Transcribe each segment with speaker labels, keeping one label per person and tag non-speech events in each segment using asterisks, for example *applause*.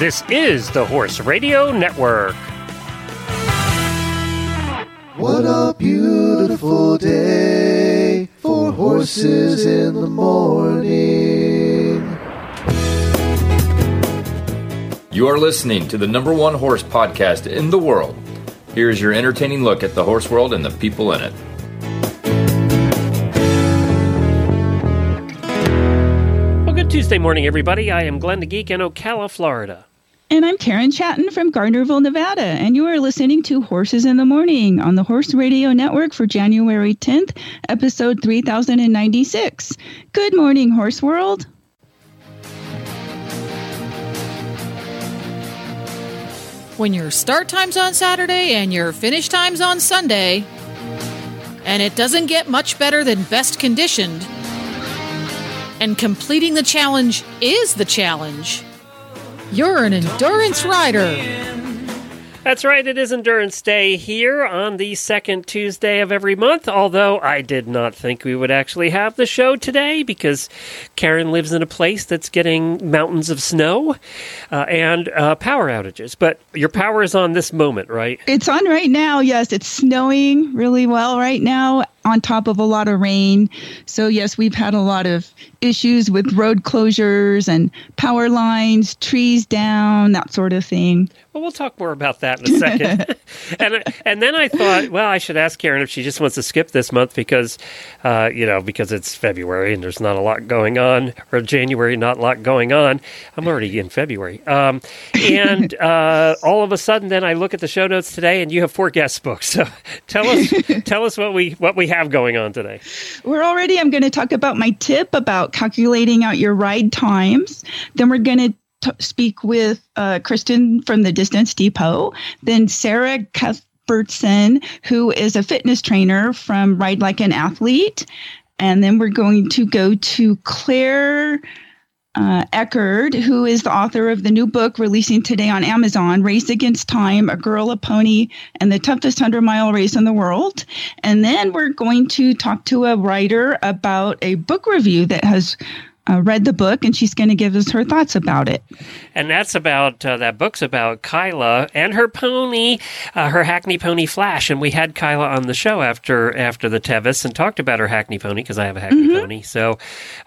Speaker 1: This is the Horse Radio Network.
Speaker 2: What a beautiful day for horses in the morning.
Speaker 3: You are listening to the number one horse podcast in the world. Here's your entertaining look at the horse world and the people in it.
Speaker 1: Well, good Tuesday morning, everybody. I am Glenn the Geek in Ocala, Florida.
Speaker 4: And I'm Karen Chatton from Gardnerville, Nevada, and you are listening to Horses in the Morning on the Horse Radio Network for January 10th, episode 3096. Good morning, Horse World.
Speaker 5: When your start time's on Saturday and your finish time's on Sunday, and it doesn't get much better than best conditioned, and completing the challenge is the challenge. You're an endurance rider.
Speaker 1: That's right, it is Endurance Day here on the second Tuesday of every month, although I did not think we would actually have the show today because Karen lives in a place that's getting mountains of snow uh, and uh, power outages. But your power is on this moment, right?
Speaker 4: It's on right now. Yes, it's snowing really well right now on top of a lot of rain. So, yes, we've had a lot of issues with road closures and power lines, trees down, that sort of thing.
Speaker 1: Well, we'll talk more about that in a second. *laughs* and and then I thought, well, I should ask Karen if she just wants to skip this month because, uh, you know, because it's February and there's not a lot going on, or January, not a lot going on. I'm already in February. Um, and *laughs* uh, all of a sudden, then I look at the show notes today, and you have four guest books. So *laughs* tell us, tell us what we what we have going on today.
Speaker 4: We're already, I'm going to talk about my tip about calculating out your ride times. Then we're going to speak with uh, Kristen from the Distance Depot. Then Sarah Cuthbertson, who is a fitness trainer from Ride Like an Athlete. And then we're going to go to Claire uh, Eckerd, who is the author of the new book releasing today on Amazon, Race Against Time, A Girl, a Pony, and the Toughest 100 Mile Race in the World. And then we're going to talk to a writer about a book review that has uh, read the book and she's going to give us her thoughts about it.
Speaker 1: And that's about, uh, that book's about Kyla and her pony, uh, her Hackney Pony Flash. And we had Kyla on the show after after the Tevis and talked about her Hackney Pony because I have a Hackney
Speaker 4: Mm-hmm.
Speaker 1: Pony. So,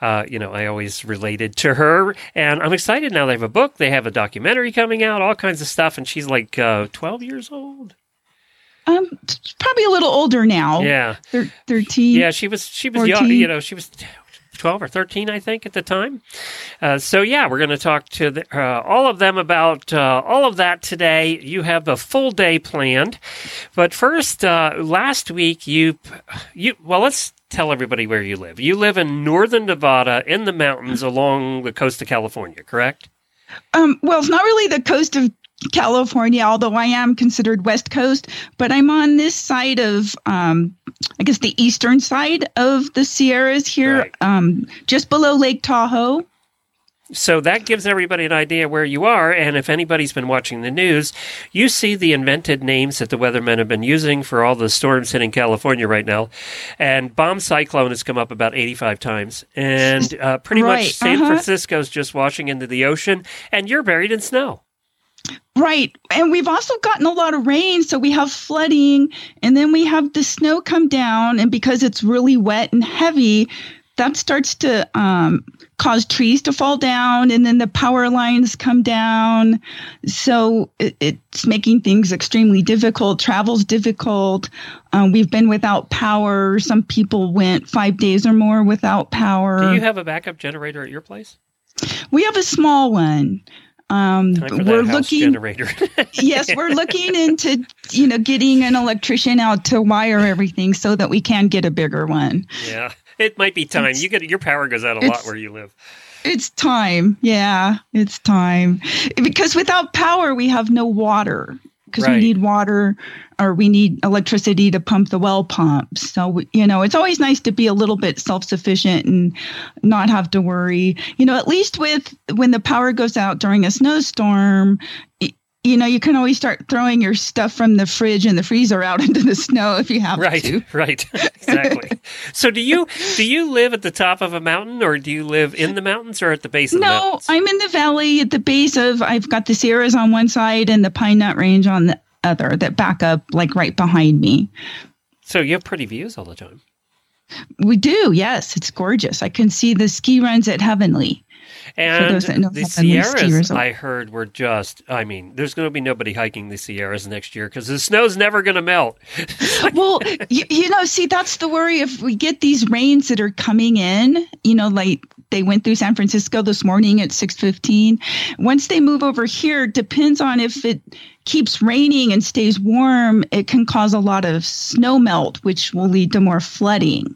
Speaker 1: uh, you know, I always related to her. And I'm excited now they have a book, they have a documentary coming out, all kinds of stuff. And she's like uh, 12 years old.
Speaker 4: Um, probably a little older now.
Speaker 1: Yeah.
Speaker 4: Thir- 13.
Speaker 1: Yeah, she was she was young, you know, she was 12 or 13 I think at the time. Uh, so yeah, we're going to talk to the, uh, all of them about uh, all of that today. You have a full day planned. But first uh, last week you you well let's tell everybody where you live. You live in northern Nevada in the mountains along the coast of California, correct?
Speaker 4: Um, well, it's not really the coast of California, although I am considered West Coast, but I'm on this side of, um, I guess, the eastern side of the Sierras here,
Speaker 1: Right.
Speaker 4: um, just below Lake Tahoe.
Speaker 1: So that gives everybody an idea where you are. And if anybody's been watching the news, you see the invented names that the weathermen have been using for all the storms hitting California right now. And bomb cyclone has come up about 85 times. And uh, pretty
Speaker 4: Right,
Speaker 1: much San
Speaker 4: uh-huh.
Speaker 1: Francisco's just washing into the ocean, and you're buried in snow.
Speaker 4: Right. And we've also gotten a lot of rain, so we have flooding, and then we have the snow come down, and because it's really wet and heavy, that starts to um, cause trees to fall down, and then the power lines come down. So it, it's making things extremely difficult. Travel's difficult. Um, we've been without power. Some people went five days or more without power.
Speaker 1: Do you have a backup generator at your place?
Speaker 4: we have a small one. Um, we're looking
Speaker 1: generator. *laughs*
Speaker 4: yes, we're looking into you know getting an electrician out to wire everything so that we can get a bigger one.
Speaker 1: yeah. It might be time. You get your power goes out a lot where you live.
Speaker 4: It's time. Yeah, it's time. Because without power, we have no water. Because
Speaker 1: Right.
Speaker 4: we need water or we need electricity to pump the well pumps. So, we- you know, it's always nice to be a little bit self sufficient and not have to worry. You know, at least with when the power goes out during a snowstorm, you know, you can always start throwing your stuff from the fridge and the freezer out *laughs* into the snow if you have
Speaker 1: Right,
Speaker 4: to.
Speaker 1: right, *laughs* right, exactly. so, do you do you live at the top of a mountain, or do you live in the mountains, or at the base of the
Speaker 4: No? I'm in the valley at the base of. I've got the Sierras on one side and the Pine Nut Range on the other that back up like right behind me.
Speaker 1: so you have pretty views all the time.
Speaker 4: We do, yes, it's gorgeous. I can see the ski runs at Heavenly.
Speaker 1: And
Speaker 4: those that know
Speaker 1: the Sierras, I heard, were just. I mean, there's going to be nobody hiking the Sierras next year because the snow's never going to melt. *laughs*
Speaker 4: well, you, you know, see, that's the worry. If we get these rains that are coming in, you know, like they went through San Francisco this morning at six fifteen. Once they move over here, depends on if it keeps raining and stays warm. It can cause a lot of snow melt, which will lead to more flooding.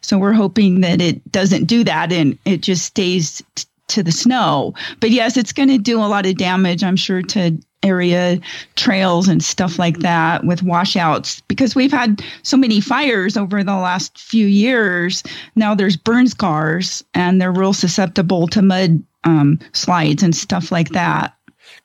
Speaker 4: So we're hoping that it doesn't do that and it just stays t- to the snow. But yes, it's going to do a lot of damage, I'm sure, to area trails and stuff like that with washouts because we've had so many fires over the last few years. Now there's burn scars and they're real susceptible to mud um, slides and stuff like that.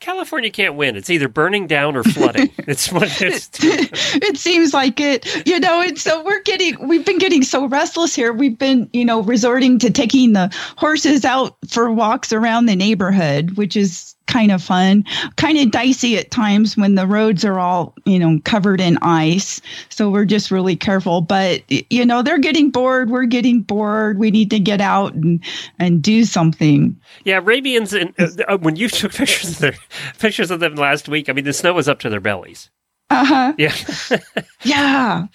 Speaker 1: California can't win. It's either burning down or flooding. *laughs* it's one. It's, *laughs*
Speaker 4: it seems like it, you know, and so we're getting, we've been getting so restless here. We've been, you know, resorting to taking the horses out for walks around the neighborhood, which is kind of fun, kind of dicey at times when the roads are all, you know, covered in ice. So we're just really careful. But, you know, they're getting bored. We're getting bored. We need to get out and, and do something.
Speaker 1: yeah, Arabians. And uh, uh, when you took pictures of their pictures of them last week, I mean, the snow was up to their bellies.
Speaker 4: Uh huh.
Speaker 1: Yeah, *laughs*
Speaker 4: Yeah.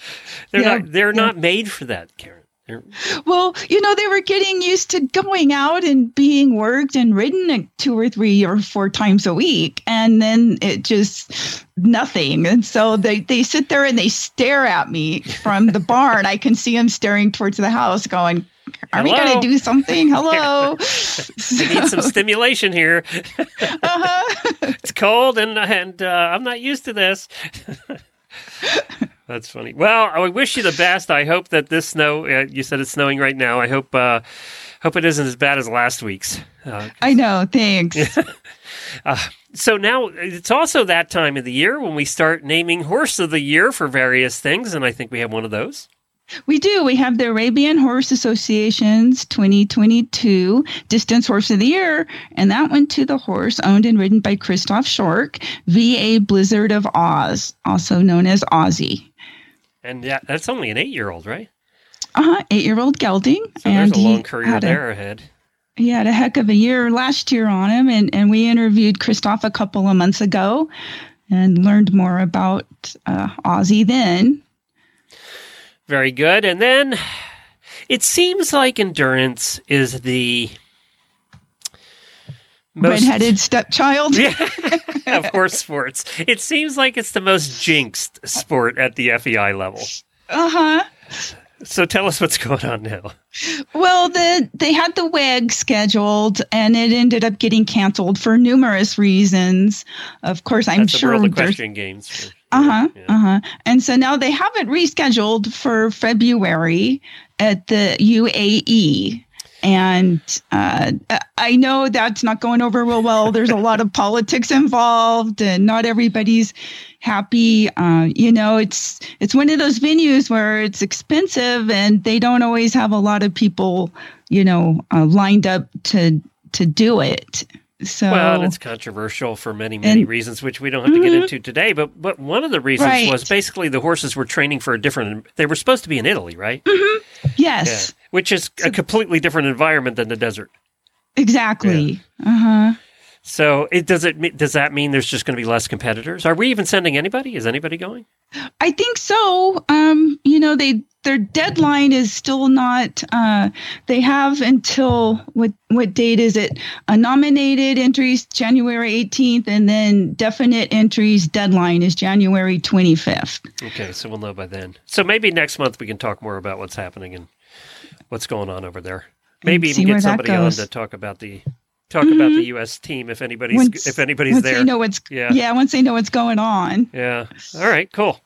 Speaker 1: they're
Speaker 4: Yeah,
Speaker 1: not. They're
Speaker 4: yeah.
Speaker 1: not made for that, Karen.
Speaker 4: Well, you know, they were getting used to going out and being worked and ridden two or three or four times a week. And then it just nothing. And so they, they sit there and they stare at me from the barn. I can see them staring towards the house going, are we going to do something? *laughs* Hello.
Speaker 1: Need some *laughs* stimulation here.
Speaker 4: uh-huh. *laughs*
Speaker 1: It's cold and and uh, I'm not used to this. That's funny. Well, I wish you the best. I hope that this snow. Uh, you said it's snowing right now. I hope uh, hope it isn't as bad as last week's. Uh,
Speaker 4: I know. Thanks. *laughs*
Speaker 1: so now it's also that time of the year when we start naming horse of the year for various things, and I think we have one of those.
Speaker 4: We do. We have the Arabian Horse Association's 2022 Distance Horse of the Year, and that went to the horse owned and ridden by Christoph Schork, VA Blizzard of Oz, also known as Ozzy.
Speaker 1: And yeah, that's only an eight-year-old, right?
Speaker 4: Uh-huh, eight-year-old gelding.
Speaker 1: So
Speaker 4: and
Speaker 1: there's a
Speaker 4: he
Speaker 1: long career
Speaker 4: a-
Speaker 1: there ahead.
Speaker 4: he had a heck of a year last year on him, and, and we interviewed Christoph a couple of months ago and learned more about uh, Ozzy then.
Speaker 1: Very good. And then it seems like endurance is the most
Speaker 4: Redheaded stepchild. *laughs*
Speaker 1: of horse sports. It seems like it's the most jinxed sport at the FEI level.
Speaker 4: Uh-huh.
Speaker 1: So tell us what's going on now.
Speaker 4: Well, the they had the WEG scheduled, and it ended up getting canceled for numerous reasons. Of course, I'm
Speaker 1: That's the
Speaker 4: sure. There's-
Speaker 1: Equestrian Games.
Speaker 4: Uh huh.
Speaker 1: yeah.
Speaker 4: Uh huh. And so now they have it rescheduled for February at the UAE. And uh, I know that's not going over real well. There's a lot of politics involved, and not everybody's happy. Uh, you know, it's it's one of those venues where it's expensive, and they don't always have a lot of people, you know, uh, lined up to to do it. So
Speaker 1: Well, it's controversial for many, many
Speaker 4: And-
Speaker 1: reasons, which we don't have to get into today. But but one of the reasons
Speaker 4: Right.
Speaker 1: was basically the horses were training for a different. They were supposed to be in Italy, right?
Speaker 4: yes,
Speaker 1: Which is a completely different environment than the desert.
Speaker 4: exactly. Uh huh.
Speaker 1: So it does it does that mean there's just going to be less competitors? Are we even sending anybody? Is anybody going?
Speaker 4: I think so. Um, you know, they their deadline is still not. Uh, they have until what what date is it? A nominated entries January 18th, and then definite entries deadline is January 25th.
Speaker 1: Okay, so we'll know by then. So maybe next month we can talk more about what's happening and what's going on over there. Maybe even get somebody on. To talk about the talk about the U.S. team if anybody's
Speaker 4: Once-
Speaker 1: if anybody's there.
Speaker 4: they know what's
Speaker 1: Yeah.
Speaker 4: yeah, once they know what's going on.
Speaker 1: Yeah. All right, cool.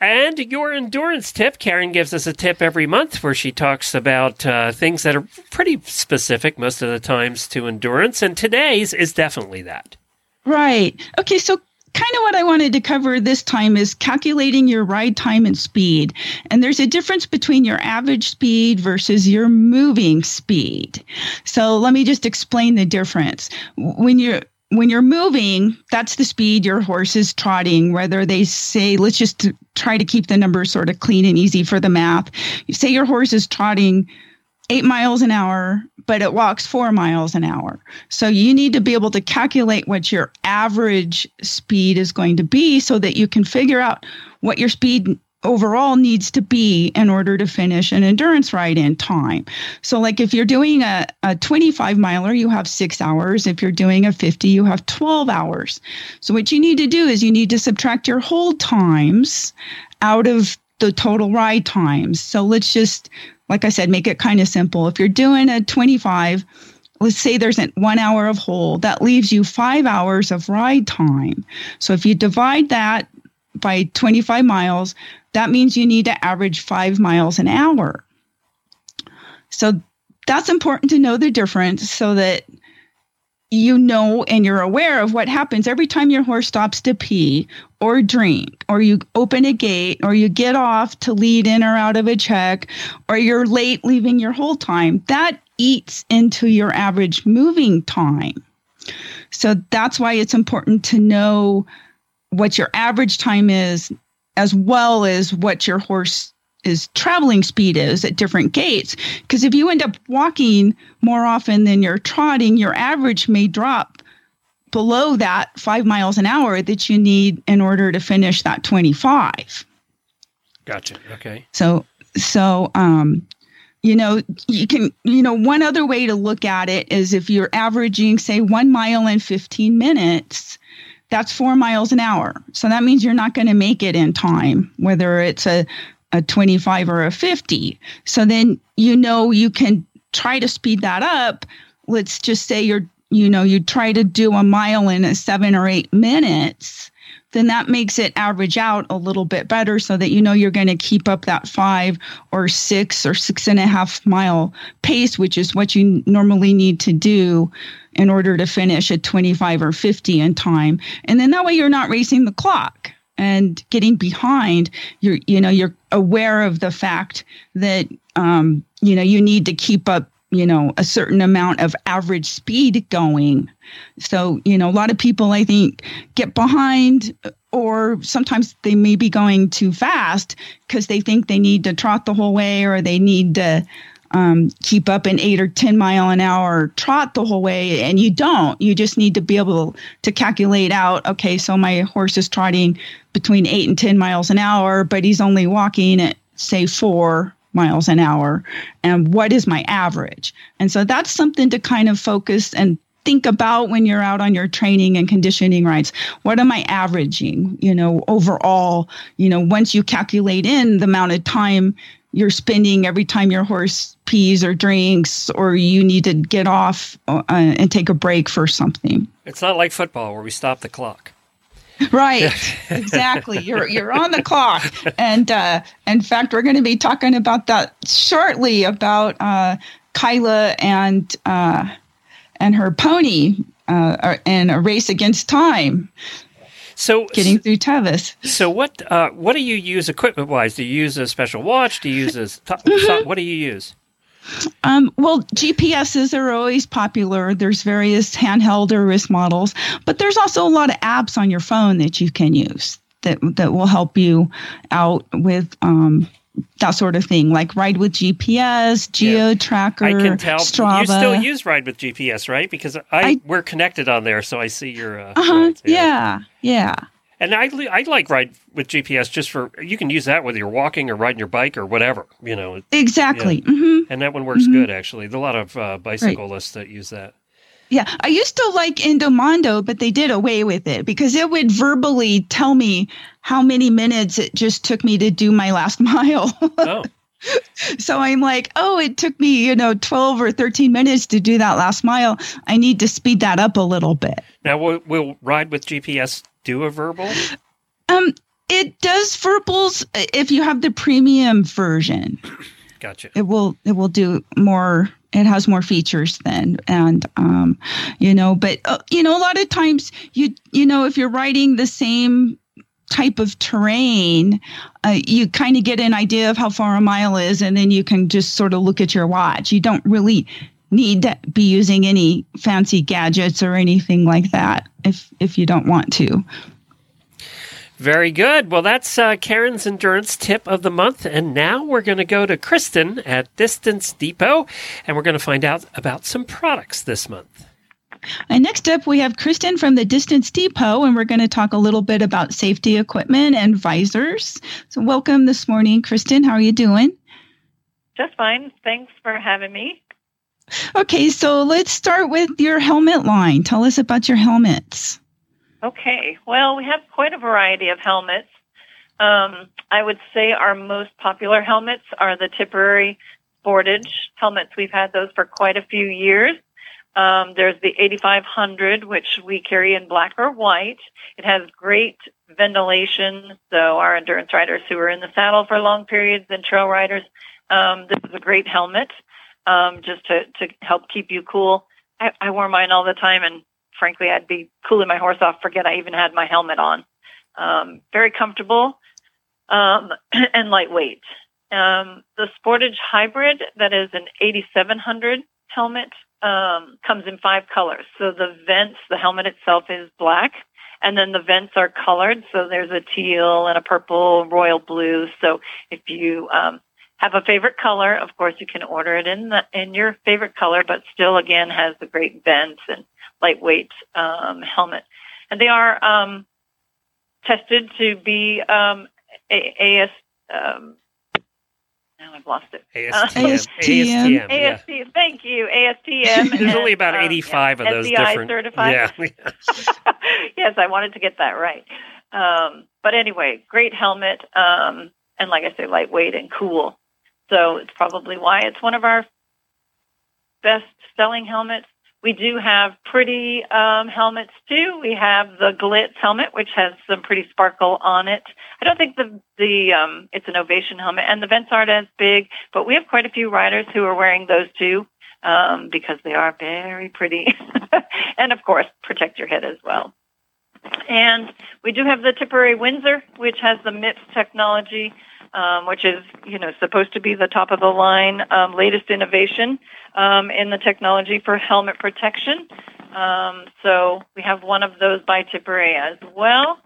Speaker 1: And your endurance tip, Karen gives us a tip every month where she talks about uh, things that are pretty specific most of the times to endurance. And today's is definitely that.
Speaker 4: Right. Okay. So kind of what I wanted to cover this time is calculating your ride time and speed. And there's a difference between your average speed versus your moving speed. So let me just explain the difference. When you're when you're moving, that's the speed your horse is trotting. Whether they say, let's just try to keep the numbers sort of clean and easy for the math. You say your horse is trotting eight miles an hour, but it walks four miles an hour. So you need to be able to calculate what your average speed is going to be so that you can figure out what your speed overall needs to be in order to finish an endurance ride in time. So, like if you're doing a, a 25 miler, you have six hours. If you're doing a 50, you have 12 hours. So, what you need to do is you need to subtract your hold times out of the total ride times. So, let's just, like I said, make it kind of simple. If you're doing a 25, let's say there's an one hour of hold, that leaves you five hours of ride time. So, if you divide that by 25 miles, that means you need to average five miles an hour. So that's important to know the difference so that you know and you're aware of what happens every time your horse stops to pee or drink, or you open a gate, or you get off to lead in or out of a check, or you're late leaving your hold time. That eats into your average moving time. So that's why it's important to know what your average time is as well as what your horse is traveling speed is at different gaits. Because if you end up walking more often than you're trotting, your average may drop below that five miles an hour that you need in order to finish that 25.
Speaker 1: Gotcha. Okay.
Speaker 4: So, so, um, you know, you can, you know, one other way to look at it is if you're averaging, say, one mile in 15 minutes, that's four miles an hour. So that means you're not going to make it in time, whether it's a, a 25 or a 50. So then you know you can try to speed that up. Let's just say you're, you know, you try to do a mile in seven or eight minutes then that makes it average out a little bit better so that you know you're going to keep up that five or six or six and a half mile pace, which is what you normally need to do in order to finish at 25 or 50 in time. And then that way you're not racing the clock and getting behind you're you know you're aware of the fact that um, you know you need to keep up you know a certain amount of average speed going so you know a lot of people i think get behind or sometimes they may be going too fast because they think they need to trot the whole way or they need to um, keep up an eight or 10 mile an hour trot the whole way. And you don't. You just need to be able to calculate out okay, so my horse is trotting between eight and 10 miles an hour, but he's only walking at, say, four miles an hour and what is my average? And so that's something to kind of focus and think about when you're out on your training and conditioning rides. What am i averaging? You know overall you know once you calculate in the amount of time you're spending every time your horse pees or drinks or you need to get off uh, and take a break for something.
Speaker 1: It's not like football where we stop the clock *laughs*
Speaker 4: Right, exactly. You're you're on the clock, and uh, in fact, we're going to be talking about that shortly about uh, Kyla and uh, and her pony uh, in a race against time.
Speaker 1: So
Speaker 4: getting through Tevis.
Speaker 1: So what uh, what do you use equipment wise? Do you use a special watch? Do you use a mm-hmm. what do you use?
Speaker 4: Um, well, GPSs are always popular. There's various handheld or wrist models, but there's also a lot of apps on your phone that you can use that that will help you out with um, that sort of thing, like Ride with GPS, Geo Tracker, I can tell. Strava.
Speaker 1: You still use Ride with GPS, right? Because I, I we're connected on there, so I see your. Uh,
Speaker 4: uh-huh, yeah. yeah, yeah.
Speaker 1: And I, I like ride with GPS just for you can use that whether you're walking or riding your bike or whatever you know.
Speaker 4: Exactly.
Speaker 1: Yeah. Mm-hmm. And that one works mm-hmm. good actually. There's a lot of uh, bicyclists right. that use that.
Speaker 4: Yeah, I used to like Endomondo, but they did away with it because it would verbally tell me how many minutes it just took me to do my last *laughs* mile. Oh. *laughs* so I'm like, oh, it took me, you know, 12 or 13 minutes to do that last mile. I need to speed that up a little bit.
Speaker 1: Now, will, will Ride with GPS do a verbal?
Speaker 4: Um, it does verbals if you have the premium version.
Speaker 1: Gotcha.
Speaker 4: It will it will do more. It has more features then, and um, you know, but uh, you know, a lot of times you you know if you're riding the same type of terrain, uh, you kind of get an idea of how far a mile is, and then you can just sort of look at your watch. You don't really need to be using any fancy gadgets or anything like that if if you don't want to.
Speaker 1: Very good. Well, that's uh, Karen's endurance tip of the month. And now we're going to go to Kristen at Distance Depot and we're going to find out about some products this month.
Speaker 4: And next up, we have Kristen from the Distance Depot, and we're going to talk a little bit about safety equipment and visors. So, welcome this morning, Kristen. How are you doing?
Speaker 6: Just fine. Thanks for having me.
Speaker 4: Okay, so let's start with your helmet line. Tell us about your helmets.
Speaker 6: Okay. Well, we have quite a variety of helmets. Um, I would say our most popular helmets are the Tipperary Sportage helmets. We've had those for quite a few years. Um, there's the 8500, which we carry in black or white. It has great ventilation, so our endurance riders who are in the saddle for long periods and trail riders, um, this is a great helmet um, just to, to help keep you cool. I, I wore mine all the time, and frankly, I'd be cooling my horse off, forget I even had my helmet on. Um, very comfortable um, *clears throat* and lightweight. Um, the Sportage Hybrid, that is an 8700 helmet, um, comes in five colors. So the vents, the helmet itself is black, and then the vents are colored. So there's a teal and a purple, royal blue. So if you um, have a favorite color, of course you can order it in the in your favorite color, but still again has the great vents and lightweight um, helmet. And they are um, tested to be um, AS. Um, now I've lost it.
Speaker 1: ASTM.
Speaker 4: Uh,
Speaker 1: ASTM. yeah.
Speaker 6: AST, thank you, ASTM. *laughs*
Speaker 1: There's only
Speaker 6: and,
Speaker 1: about
Speaker 6: um,
Speaker 1: 85
Speaker 6: yeah,
Speaker 1: of those
Speaker 6: SEI
Speaker 1: different.
Speaker 6: certified.
Speaker 1: Yeah. *laughs* *laughs*
Speaker 6: yes, I wanted to get that right. Um, but anyway, great helmet, um, and like I say, lightweight and cool. So it's probably why it's one of our best selling helmets. We do have pretty um, helmets too. We have the Glitz helmet, which has some pretty sparkle on it. I don't think the the um, it's an Ovation helmet, and the vents aren't as big, but we have quite a few riders who are wearing those too um, because they are very pretty, *laughs* and of course protect your head as well. And we do have the Tipperary Windsor, which has the MIPS technology, um, which is you know supposed to be the top of the line um, latest innovation um, in the technology for helmet protection. Um, so we have one of those by Tipperary as well.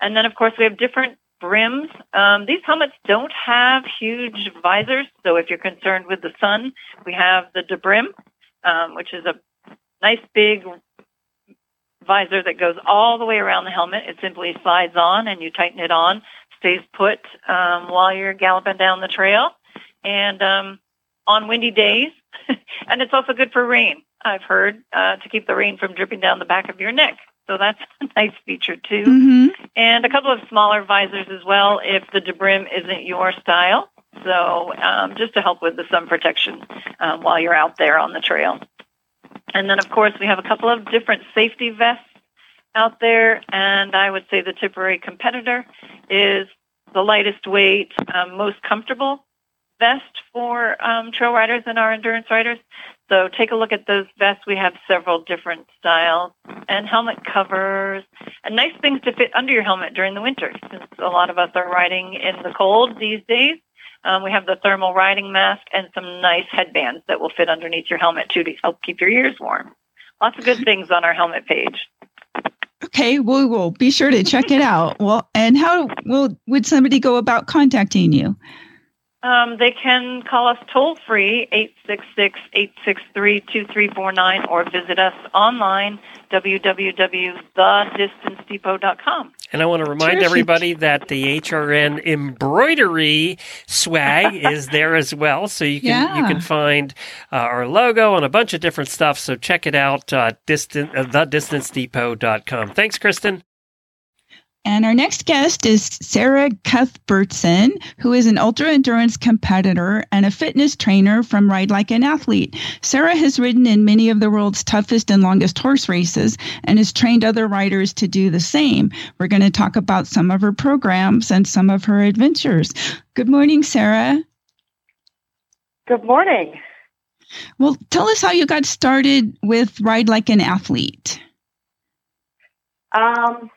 Speaker 6: And then of course we have different brims. Um, these helmets don't have huge visors, so if you're concerned with the sun, we have the Da Brim, um, which is a nice big visor that goes all the way around the helmet. It simply slides on and you tighten it on, stays put um, while you're galloping down the trail. And um, on windy days, *laughs* and it's also good for rain, I've heard, uh, to keep the rain from dripping down the back of your neck. So that's *laughs* a nice feature too.
Speaker 4: Mm-hmm.
Speaker 6: And a couple of smaller visors as well if the Da Brim isn't your style. So um, just to help with the sun protection um, while you're out there on the trail. And then, of course, we have a couple of different safety vests out there. And I would say the Tipperary competitor is the lightest weight, um, most comfortable vest for um, trail riders and our endurance riders. So take a look at those vests. We have several different styles and helmet covers and nice things to fit under your helmet during the winter since a lot of us are riding in the cold these days. Um, we have the thermal riding mask and some nice headbands that will fit underneath your helmet too to help keep your ears warm. Lots of good things on our helmet page.
Speaker 4: Okay, we will be sure to check it out. Well, and how will would somebody go about contacting you?
Speaker 6: Um, they can call us toll free, 866 863 2349, or visit us online, www.thedistancedepot.com.
Speaker 1: And I want to remind
Speaker 4: Terrific.
Speaker 1: everybody that the HRN embroidery swag *laughs* is there as well. So you can
Speaker 4: Yeah.
Speaker 1: you can find uh, our logo and a bunch of different stuff. So check it out, uh, distant, uh, thedistancedepot.com. Thanks, Kristen.
Speaker 4: And our next guest is Sarah Cuthbertson, who is an ultra endurance competitor and a fitness trainer from Ride Like an Athlete. Sarah has ridden in many of the world's toughest and longest horse races and has trained other riders to do the same. We're going to talk about some of her programs and some of her adventures. Good morning, Sarah.
Speaker 7: Good morning.
Speaker 4: Well, tell us how you got started with Ride Like an Athlete.
Speaker 7: Um,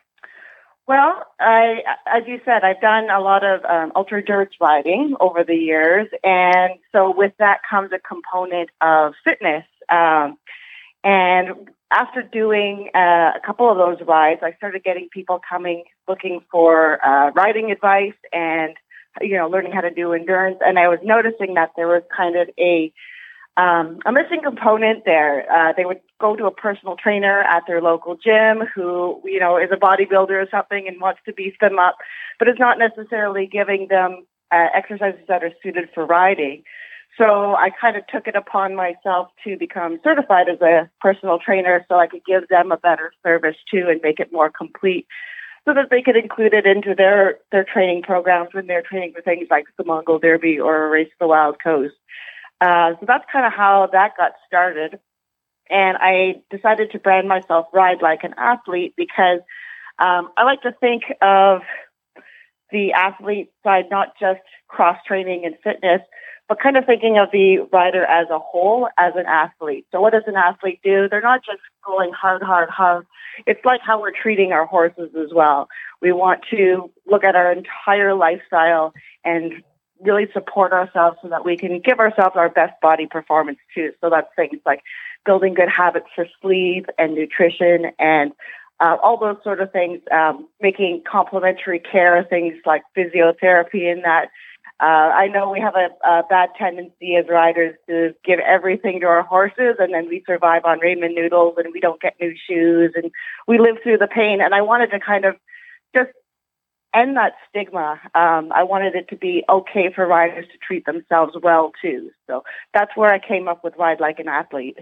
Speaker 7: well, I, as you said, I've done a lot of um, ultra dirt riding over the years, and so with that comes a component of fitness. Um, and after doing uh, a couple of those rides, I started getting people coming looking for uh, riding advice and you know learning how to do endurance. And I was noticing that there was kind of a um, a missing component there. Uh, they would go to a personal trainer at their local gym who, you know, is a bodybuilder or something and wants to beef them up, but is not necessarily giving them uh, exercises that are suited for riding. So I kind of took it upon myself to become certified as a personal trainer so I could give them a better service too and make it more complete so that they could include it into their, their training programs when they're training for things like the Mongol Derby or a race to the Wild Coast. Uh, so that's kind of how that got started. And I decided to brand myself Ride Like an Athlete because um, I like to think of the athlete side, not just cross training and fitness, but kind of thinking of the rider as a whole, as an athlete. So what does an athlete do? They're not just going hard, hard, hard. It's like how we're treating our horses as well. We want to look at our entire lifestyle and really support ourselves so that we can give ourselves our best body performance too. So that's things like building good habits for sleep and nutrition and uh, all those sort of things, um, making complementary care, things like physiotherapy and that. Uh, I know we have a, a bad tendency as riders to give everything to our horses and then we survive on ramen noodles and we don't get new shoes and we live through the pain. And I wanted to kind of just end that stigma. Um, I wanted it to be okay for riders to treat themselves well too. So that's where I came up with Ride Like an Athlete.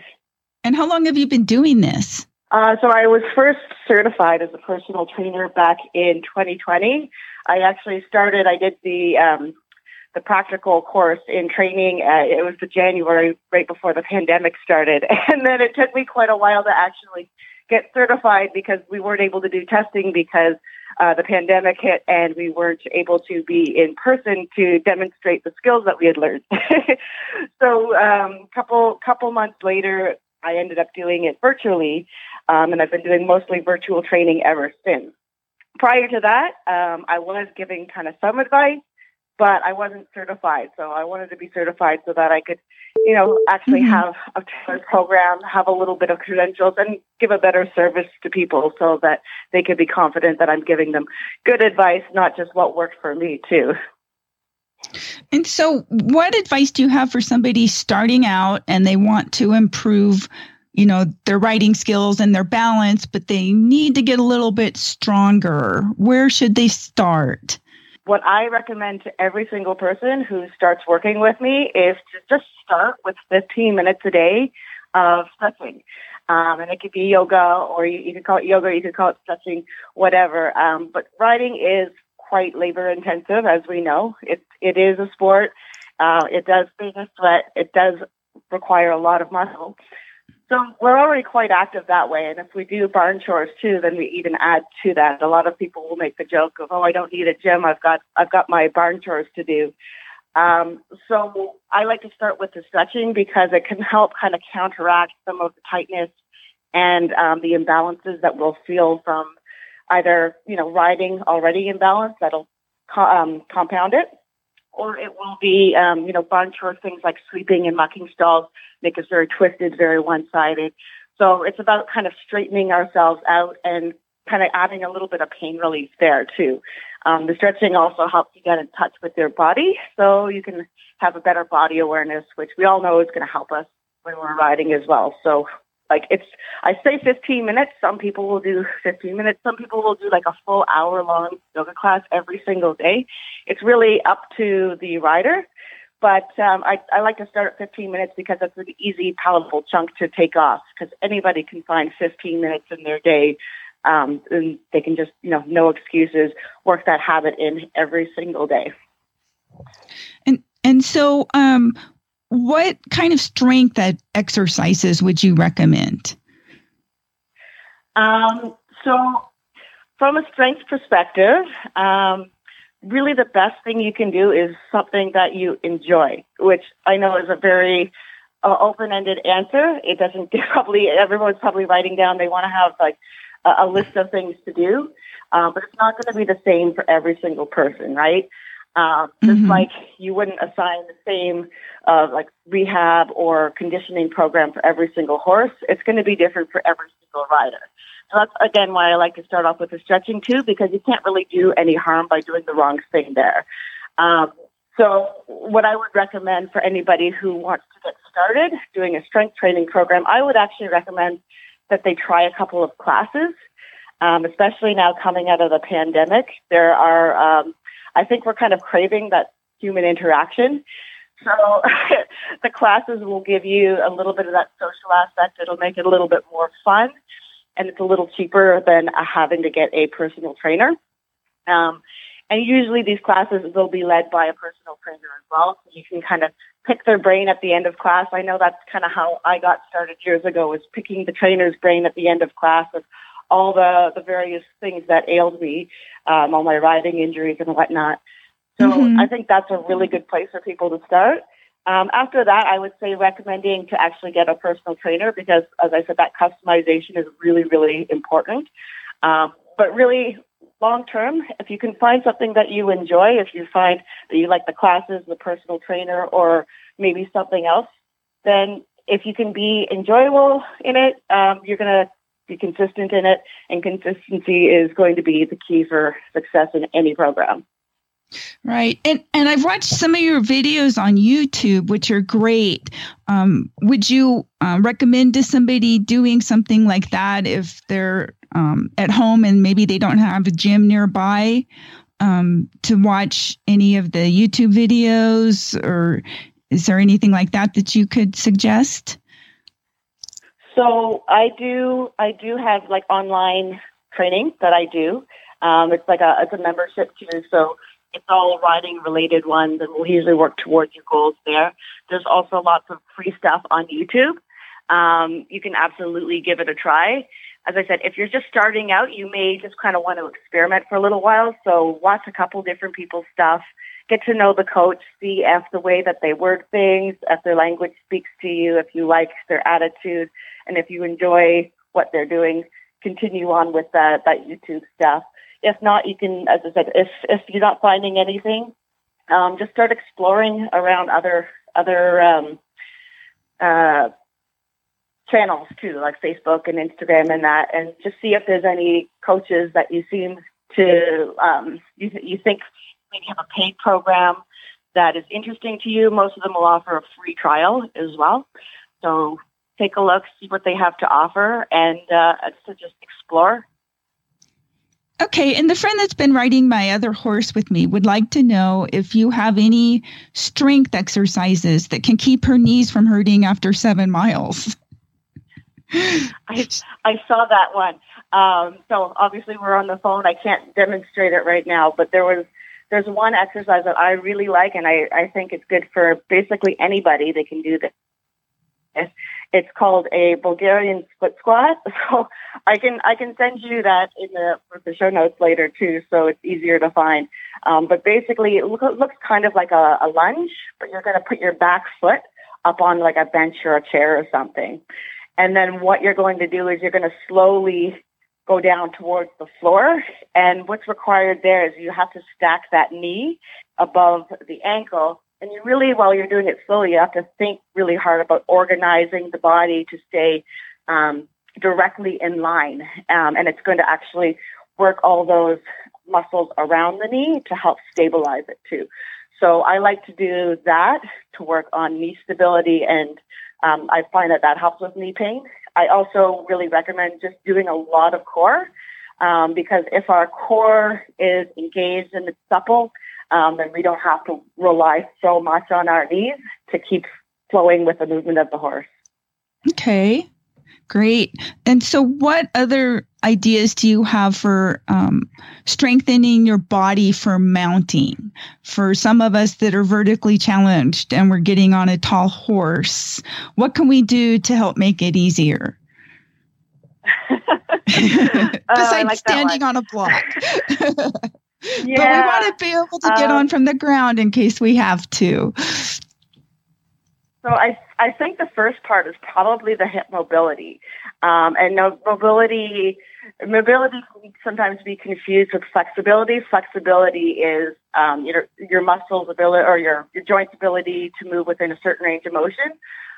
Speaker 4: And how long have you been doing this?
Speaker 7: Uh, so I was first certified as a personal trainer back in 2020. I actually started. I did the um, the practical course in training. Uh, it was the January right before the pandemic started, *laughs* and then it took me quite a while to actually get certified because we weren't able to do testing because uh, the pandemic hit and we weren't able to be in person to demonstrate the skills that we had learned. *laughs* so, um, couple couple months later, I ended up doing it virtually, um, and I've been doing mostly virtual training ever since. Prior to that, um, I was giving kind of some advice, but I wasn't certified. So I wanted to be certified so that I could, you know, actually mm-hmm. have a tailored program, have a little bit of credentials, and give a better service to people so that they can be confident that I'm giving them good advice, not just what worked for me, too.
Speaker 4: And so, what advice do you have for somebody starting out and they want to improve, you know, their writing skills and their balance, but they need to get a little bit stronger? Where should they start?
Speaker 7: What I recommend to every single person who starts working with me is to just start with 15 minutes a day of stretching. Um, and it could be yoga, or you, you could call it yoga, you could call it stretching, whatever. Um, but riding is quite labor intensive, as we know. It it is a sport. Uh, it does make us sweat. It does require a lot of muscle. So we're already quite active that way. And if we do barn chores too, then we even add to that. A lot of people will make the joke of, "Oh, I don't need a gym. I've got I've got my barn chores to do." Um, so I like to start with the stretching because it can help kind of counteract some of the tightness and um, the imbalances that we'll feel from either you know riding already imbalanced that'll co- um, compound it, or it will be, um, you know, barn chore things like sweeping and mucking stalls make us very twisted, very one-sided. So it's about kind of straightening ourselves out and kind of adding a little bit of pain relief there too. Um, the stretching also helps you get in touch with your body, so you can have a better body awareness, which we all know is going to help us when we're riding as well. So like it's I say 15 minutes. Some people will do 15 minutes. Some people will do like a full hour long yoga class every single day. It's really up to the rider. But um, I, I like to start at 15 minutes because that's an easy, palatable chunk to take off. Because anybody can find 15 minutes in their day, um, and they can just, you know, no excuses, work that habit in every single day.
Speaker 4: And and so, um, what kind of strength exercises would you recommend?
Speaker 7: Um, so, from a strength perspective, um, really the best thing you can do is something that you enjoy, which I know is a very uh, open-ended answer. It doesn't *laughs* probably everyone's probably writing down they want to have like a, a list of things to do, uh, but it's not going to be the same for every single person, right? Um, just
Speaker 4: Mhm.
Speaker 7: like you wouldn't assign the same uh, like rehab or conditioning program for every single horse, it's going to be different for every single rider. So that's again why I like to start off with the stretching too, because you can't really do any harm by doing the wrong thing there. Um, so what I would recommend for anybody who wants to get started doing a strength training program, I would actually recommend that they try a couple of classes, um, especially now coming out of the pandemic. There are, um, I think we're kind of craving that human interaction. So *laughs* the classes will give you a little bit of that social aspect. It'll make it a little bit more fun, and it's a little cheaper than uh, having to get a personal trainer. Um, and usually these classes will be led by a personal trainer as well. So you can kind of pick their brain at the end of class. I know that's kind of how I got started years ago was picking the trainer's brain at the end of class of all the, the various things that ailed me, um, all my riding injuries and whatnot. So
Speaker 4: Mhm.
Speaker 7: I think that's a really good place for people to start. Um, after that, I would say recommending to actually get a personal trainer because, as I said, that customization is really, really important. Um, but really, long term, if you can find something that you enjoy, if you find that you like the classes, the personal trainer, or maybe something else, then if you can be enjoyable in it, um, you're going to be consistent in it, and consistency is going to be the key for success in any program.
Speaker 4: Right. And and I've watched some of your videos on YouTube, which are great. Um, would you uh, recommend to somebody doing something like that if they're um, at home and maybe they don't have a gym nearby um, to watch any of the YouTube videos? Or is there anything like that that you could suggest?
Speaker 7: So I do I do have like online training that I do. Um, it's like a it's a membership too, so it's all riding related ones, and we'll usually work towards your goals there. There's also lots of free stuff on YouTube. Um, you can absolutely give it a try. As I said, if you're just starting out, you may just kind of want to experiment for a little while. So watch a couple different people's stuff, get to know the coach, see if the way that they word things, if their language speaks to you, if you like their attitude, and if you enjoy what they're doing, continue on with that that YouTube stuff. If not, you can, as I said, if if you're not finding anything, um, just start exploring around other other um, uh, channels too, like Facebook and Instagram and that, and just see if there's any coaches that you seem to um, you you think maybe have a paid program that is interesting to you. Most of them will offer a free trial as well. So take a look, see what they have to offer, and uh, to just explore.
Speaker 4: Okay, and the friend that's been riding my other horse with me would like to know if you have any strength exercises that can keep her knees from hurting after seven miles. *laughs*
Speaker 7: I I saw that one. Um, so obviously we're on the phone. I can't demonstrate it right now, but there was there's one exercise that I really like, and I I think it's good for basically anybody. They can do this. It's called a Bulgarian split squat. *laughs* So I can I can send you that in the the show notes later too, so it's easier to find. Um, but basically, it look, looks kind of like a, a lunge, but you're going to put your back foot up on like a bench or a chair or something. And then what you're going to do is you're going to slowly go down towards the floor. And what's required there is you have to stack that knee above the ankle. And you really, while you're doing it slowly, you have to think really hard about organizing the body to stay um, directly in line. Um, and it's going to actually work all those muscles around the knee to help stabilize it too. So I like to do that to work on knee stability and um, I find that that helps with knee pain. I also really recommend just doing a lot of core um, because if our core is engaged and it's supple, um, then we don't have to rely so much on our knees to keep flowing with the movement of the horse.
Speaker 4: Okay, great. And so, what other ideas do you have for um, strengthening your body for mounting? For some of us that are vertically challenged and we're getting on a tall horse, what can we do to help make it easier? *laughs*
Speaker 7: Oh,
Speaker 4: Besides
Speaker 7: like
Speaker 4: standing on a block. *laughs* but we want to be able to get
Speaker 7: um,
Speaker 4: on from the ground in case we have to.
Speaker 7: So I I think the first part is probably the hip mobility, um, and mobility mobility can sometimes be confused with flexibility. Flexibility is um, your your muscles ability or your your joints ability to move within a certain range of motion.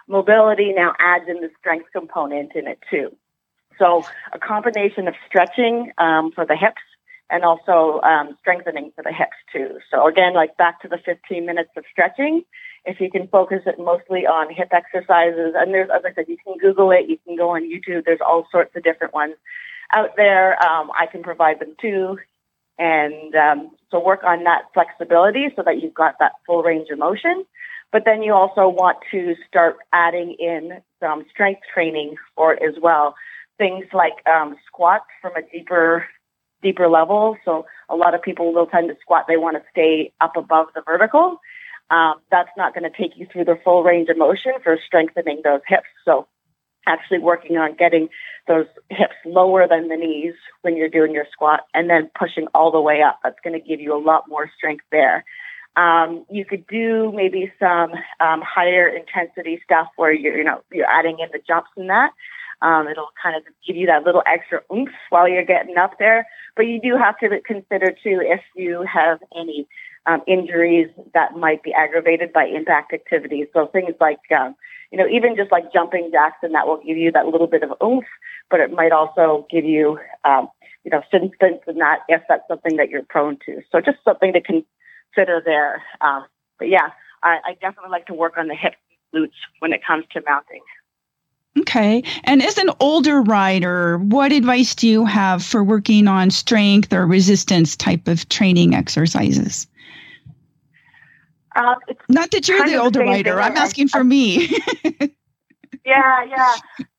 Speaker 7: Mobility now adds in the strength component in it too. So a combination of stretching um, for the hips and also um, strengthening for the hips too. So again, like back to the 15 minutes of stretching, if you can focus it mostly on hip exercises, and there's, as I said, you can Google it, you can go on YouTube, there's all sorts of different ones out there. Um, I can provide them too. And um, so work on that flexibility so that you've got that full range of motion. But then you also want to start adding in some strength training for it as well. Things like um, squats from a deeper deeper level. So a lot of people will tend to squat. They want to stay up above the vertical. Um, that's not going to take you through the full range of motion for strengthening those hips. So actually working on getting those hips lower than the knees when you're doing your squat and then pushing all the way up. That's going to give you a lot more strength there. Um, you could do maybe some um, higher intensity stuff where you're, you know, you're adding in the jumps and that. Um, it'll kind of give you that little extra oomph while you're getting up there. But you do have to consider too if you have any um, injuries that might be aggravated by impact activities. So things like, um, you know, even just like jumping jacks, and that will give you that little bit of oomph, but it might also give you, um, you know, assistance in that if that's something that you're prone to. So just something to consider there. Um, but yeah, I, I definitely like to work on the hip glutes when it comes to mounting.
Speaker 4: Okay. And as an older rider, what advice do you have for working on strength or resistance type of training exercises?
Speaker 7: Um, it's
Speaker 4: Not that you're the older rider.
Speaker 7: thing.
Speaker 4: I'm asking for me. *laughs*
Speaker 7: yeah, yeah.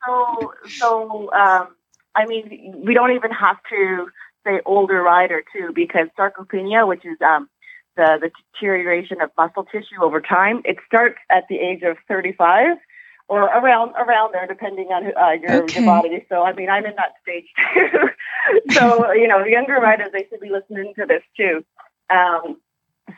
Speaker 7: So, so um, I mean, we don't even have to say older rider too, because sarcopenia, which is um, the the deterioration of muscle tissue over time, it starts at the age of 35 or around around there, depending on uh, your,
Speaker 4: Okay.
Speaker 7: your body. So, I mean, I'm in that stage *laughs* too. so, you know, younger riders they should be listening to this too. Um,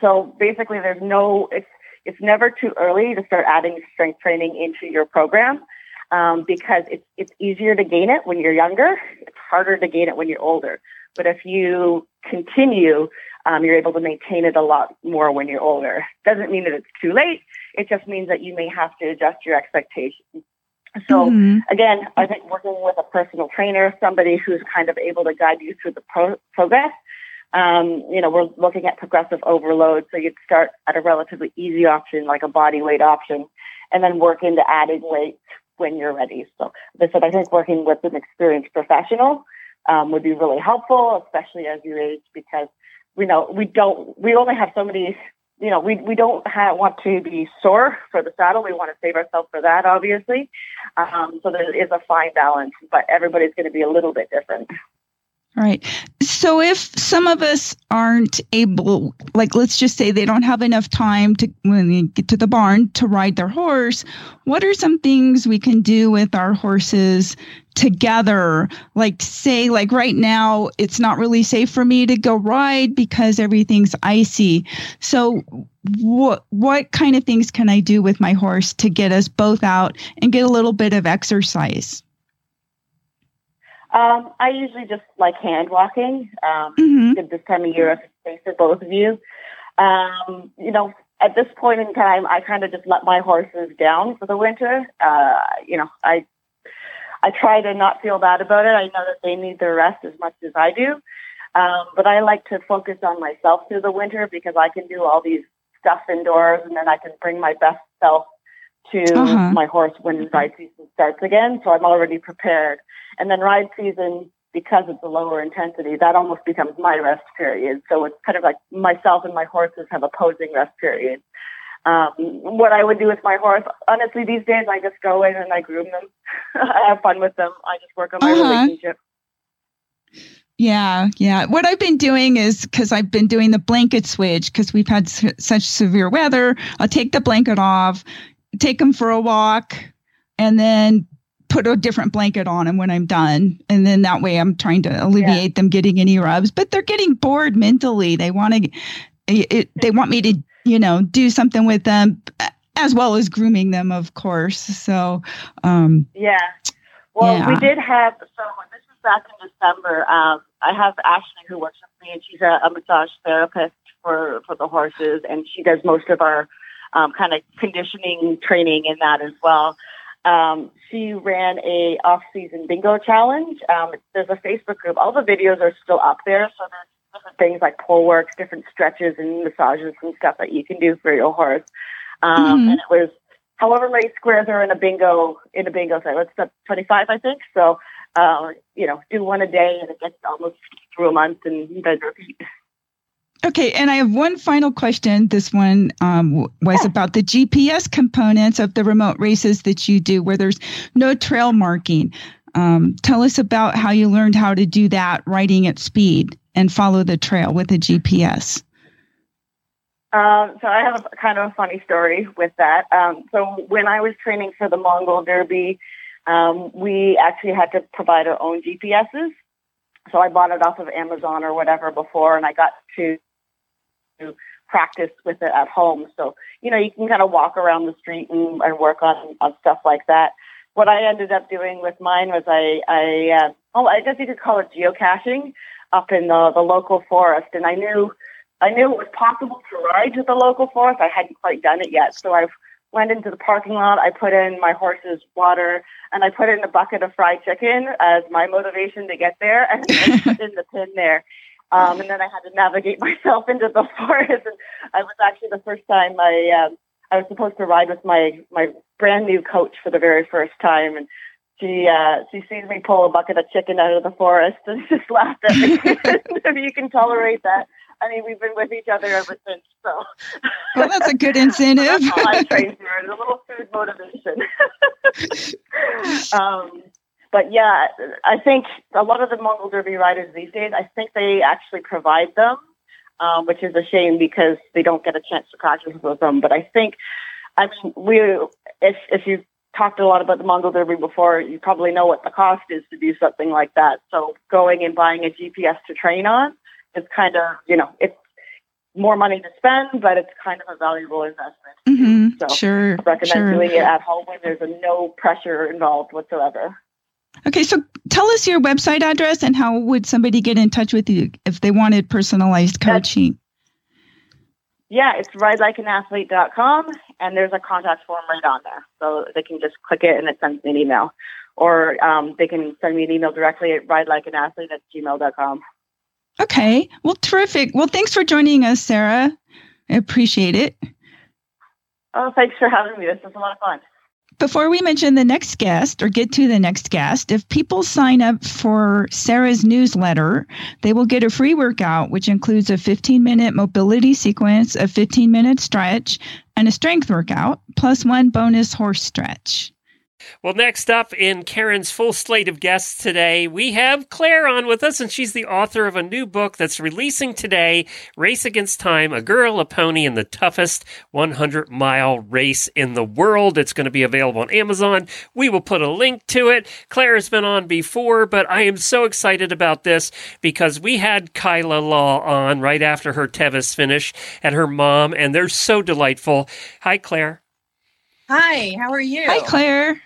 Speaker 7: so basically, there's no it's it's never too early to start adding strength training into your program um, because it's it's easier to gain it when you're younger. It's harder to gain it when you're older. But if you continue, um, you're able to maintain it a lot more when you're older. Doesn't mean that it's too late. It just means that you may have to adjust your expectations. So
Speaker 4: Mhm.
Speaker 7: again, I think working with a personal trainer, somebody who's kind of able to guide you through the pro- progress. Um, you know, we're looking at progressive overload, so you'd start at a relatively easy option, like a body weight option, and then work into adding weight when you're ready. So, as I said, I think working with an experienced professional um, would be really helpful, especially as you age, because we know we don't, we only have so many you know, we we don't have, want to be sore for the saddle. We want to save ourselves for that, obviously. Um, so there is a fine balance, but everybody's going to be a little bit different.
Speaker 4: Right. So if some of us aren't able, like let's just say they don't have enough time to when they get to the barn to ride their horse, what are some things we can do with our horses together? Like say like right now it's not really safe for me to go ride because everything's icy. So what what kind of things can I do with my horse to get us both out and get a little bit of exercise?
Speaker 7: Um, I usually just like hand walking. Um,
Speaker 4: Mhm.
Speaker 7: this time of year, if it's safe for both of you. Um, you know, at this point in time, I kind of just let my horses down for the winter. Uh, you know, I I try to not feel bad about it. I know that they need their rest as much as I do. Um, but I like to focus on myself through the winter because I can do all these stuff indoors and then I can bring my best self to
Speaker 4: Uh-huh.
Speaker 7: my horse when ride season starts again. So I'm already prepared. And then ride season, because it's a lower intensity, that almost becomes my rest period. So it's kind of like myself and my horses have opposing rest periods. Um, what I would do with my horse, honestly, these days I just go in and I groom them. *laughs* I have fun with them. I just work on my
Speaker 4: Uh-huh.
Speaker 7: relationship.
Speaker 4: Yeah, yeah. What I've been doing is because I've been doing the blanket switch because we've had s- such severe weather. I'll take the blanket off, take them for a walk, and then put a different blanket on them when I'm done. And then that way I'm trying to alleviate yeah. them getting any rubs, but they're getting bored mentally. They want to, they want me to, you know, do something with them as well as grooming them, of course. So, um,
Speaker 7: yeah. Well, yeah. we did have, so this was back in December. Um, I have Ashley who works with me and she's a, a massage therapist for, for the horses and she does most of our, um, kind of conditioning training in that as well. Um, she ran a off-season bingo challenge. Um, there's a Facebook group. All the videos are still up there, so there's things like pole works, different stretches and massages and stuff that you can do for your horse. Um, mm-hmm. And it was however many squares are in a bingo in a bingo set. It's 25, I think. So, uh, you know, do one a day, and it gets almost through a month, and then repeat.
Speaker 4: Okay, and I have one final question. This one um, was yeah. about the GPS components of the remote races that you do, where there's no trail marking. Um, tell us about how you learned how to do that riding at speed and follow the trail with a GPS.
Speaker 7: Um, so I have a kind of a funny story with that. Um, so when I was training for the Mongol Derby, um, we actually had to provide our own GPSs. So I bought it off of Amazon or whatever before, and I got to to practice with it at home. So, you know, you can kind of walk around the street and, and work on, on stuff like that. What I ended up doing with mine was I, I, uh, well, I guess you could call it geocaching up in the, the local forest. And I knew, I knew it was possible to ride to the local forest. I hadn't quite done it yet. So I went into the parking lot. I put in my horse's water and I put in a bucket of fried chicken as my motivation to get there *laughs* and put in the pin there. Um, and then I had to navigate *laughs* myself into the forest. And I was actually the first time I um, I was supposed to ride with my my brand new coach for the very first time, and she uh, she sees me pull a bucket of chicken out of the forest and *laughs* just laughed at me. *laughs* if you can tolerate that. I mean, we've been with each other ever since. So,
Speaker 4: well, that's a *laughs* good incentive. that's
Speaker 7: all I trained for. A little food motivation. um, but yeah, I think a lot of the Mongol Derby riders these days, I think they actually provide them, um, which is a shame because they don't get a chance to practice with them. But I think, I mean, we if if you talked a lot about the Mongol Derby before, you probably know what the cost is to do something like that. So going and buying a GPS to train on is kind of, you know, it's more money to spend, but it's kind of a valuable investment.
Speaker 4: Mm-hmm. So sure,
Speaker 7: I recommend
Speaker 4: sure.
Speaker 7: doing it at home when there's a no pressure involved whatsoever.
Speaker 4: Okay, so tell us your website address and how would somebody get in touch with you if they wanted personalized coaching?
Speaker 7: Yeah, it's ridelikeanathlete.com and there's a contact form right on there. So they can just click it and it sends me an email. Or um, they can send me an email directly at ridelikeanathlete at gmail.com.
Speaker 4: Okay, well, terrific. Well, thanks for joining us, Sarah. I appreciate it.
Speaker 7: Oh, thanks for having me. This was a lot of fun.
Speaker 4: Before we mention the next guest or get to the next guest, if people sign up for Sarah's newsletter, they will get a free workout, which includes a 15 minute mobility sequence, a 15 minute stretch, and a strength workout, plus one bonus horse stretch.
Speaker 1: Well, next up in Karen's full slate of guests today, we have Claire on with us, and she's the author of a new book that's releasing today Race Against Time A Girl, a Pony, and the Toughest 100 Mile Race in the World. It's going to be available on Amazon. We will put a link to it. Claire has been on before, but I am so excited about this because we had Kyla Law on right after her Tevis finish and her mom, and they're so delightful. Hi, Claire.
Speaker 8: Hi, how are you?
Speaker 4: Hi, Claire.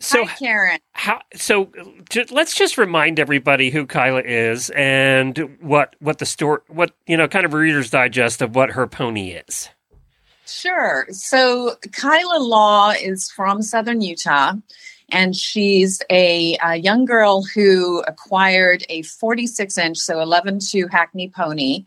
Speaker 8: So, Hi, Karen.
Speaker 1: How, so let's just remind everybody who Kyla is and what what the story, what you know, kind of Reader's Digest of what her pony is.
Speaker 8: Sure. So Kyla Law is from Southern Utah and she's a, a, young girl who acquired a 46 inch, so 11 2 Hackney pony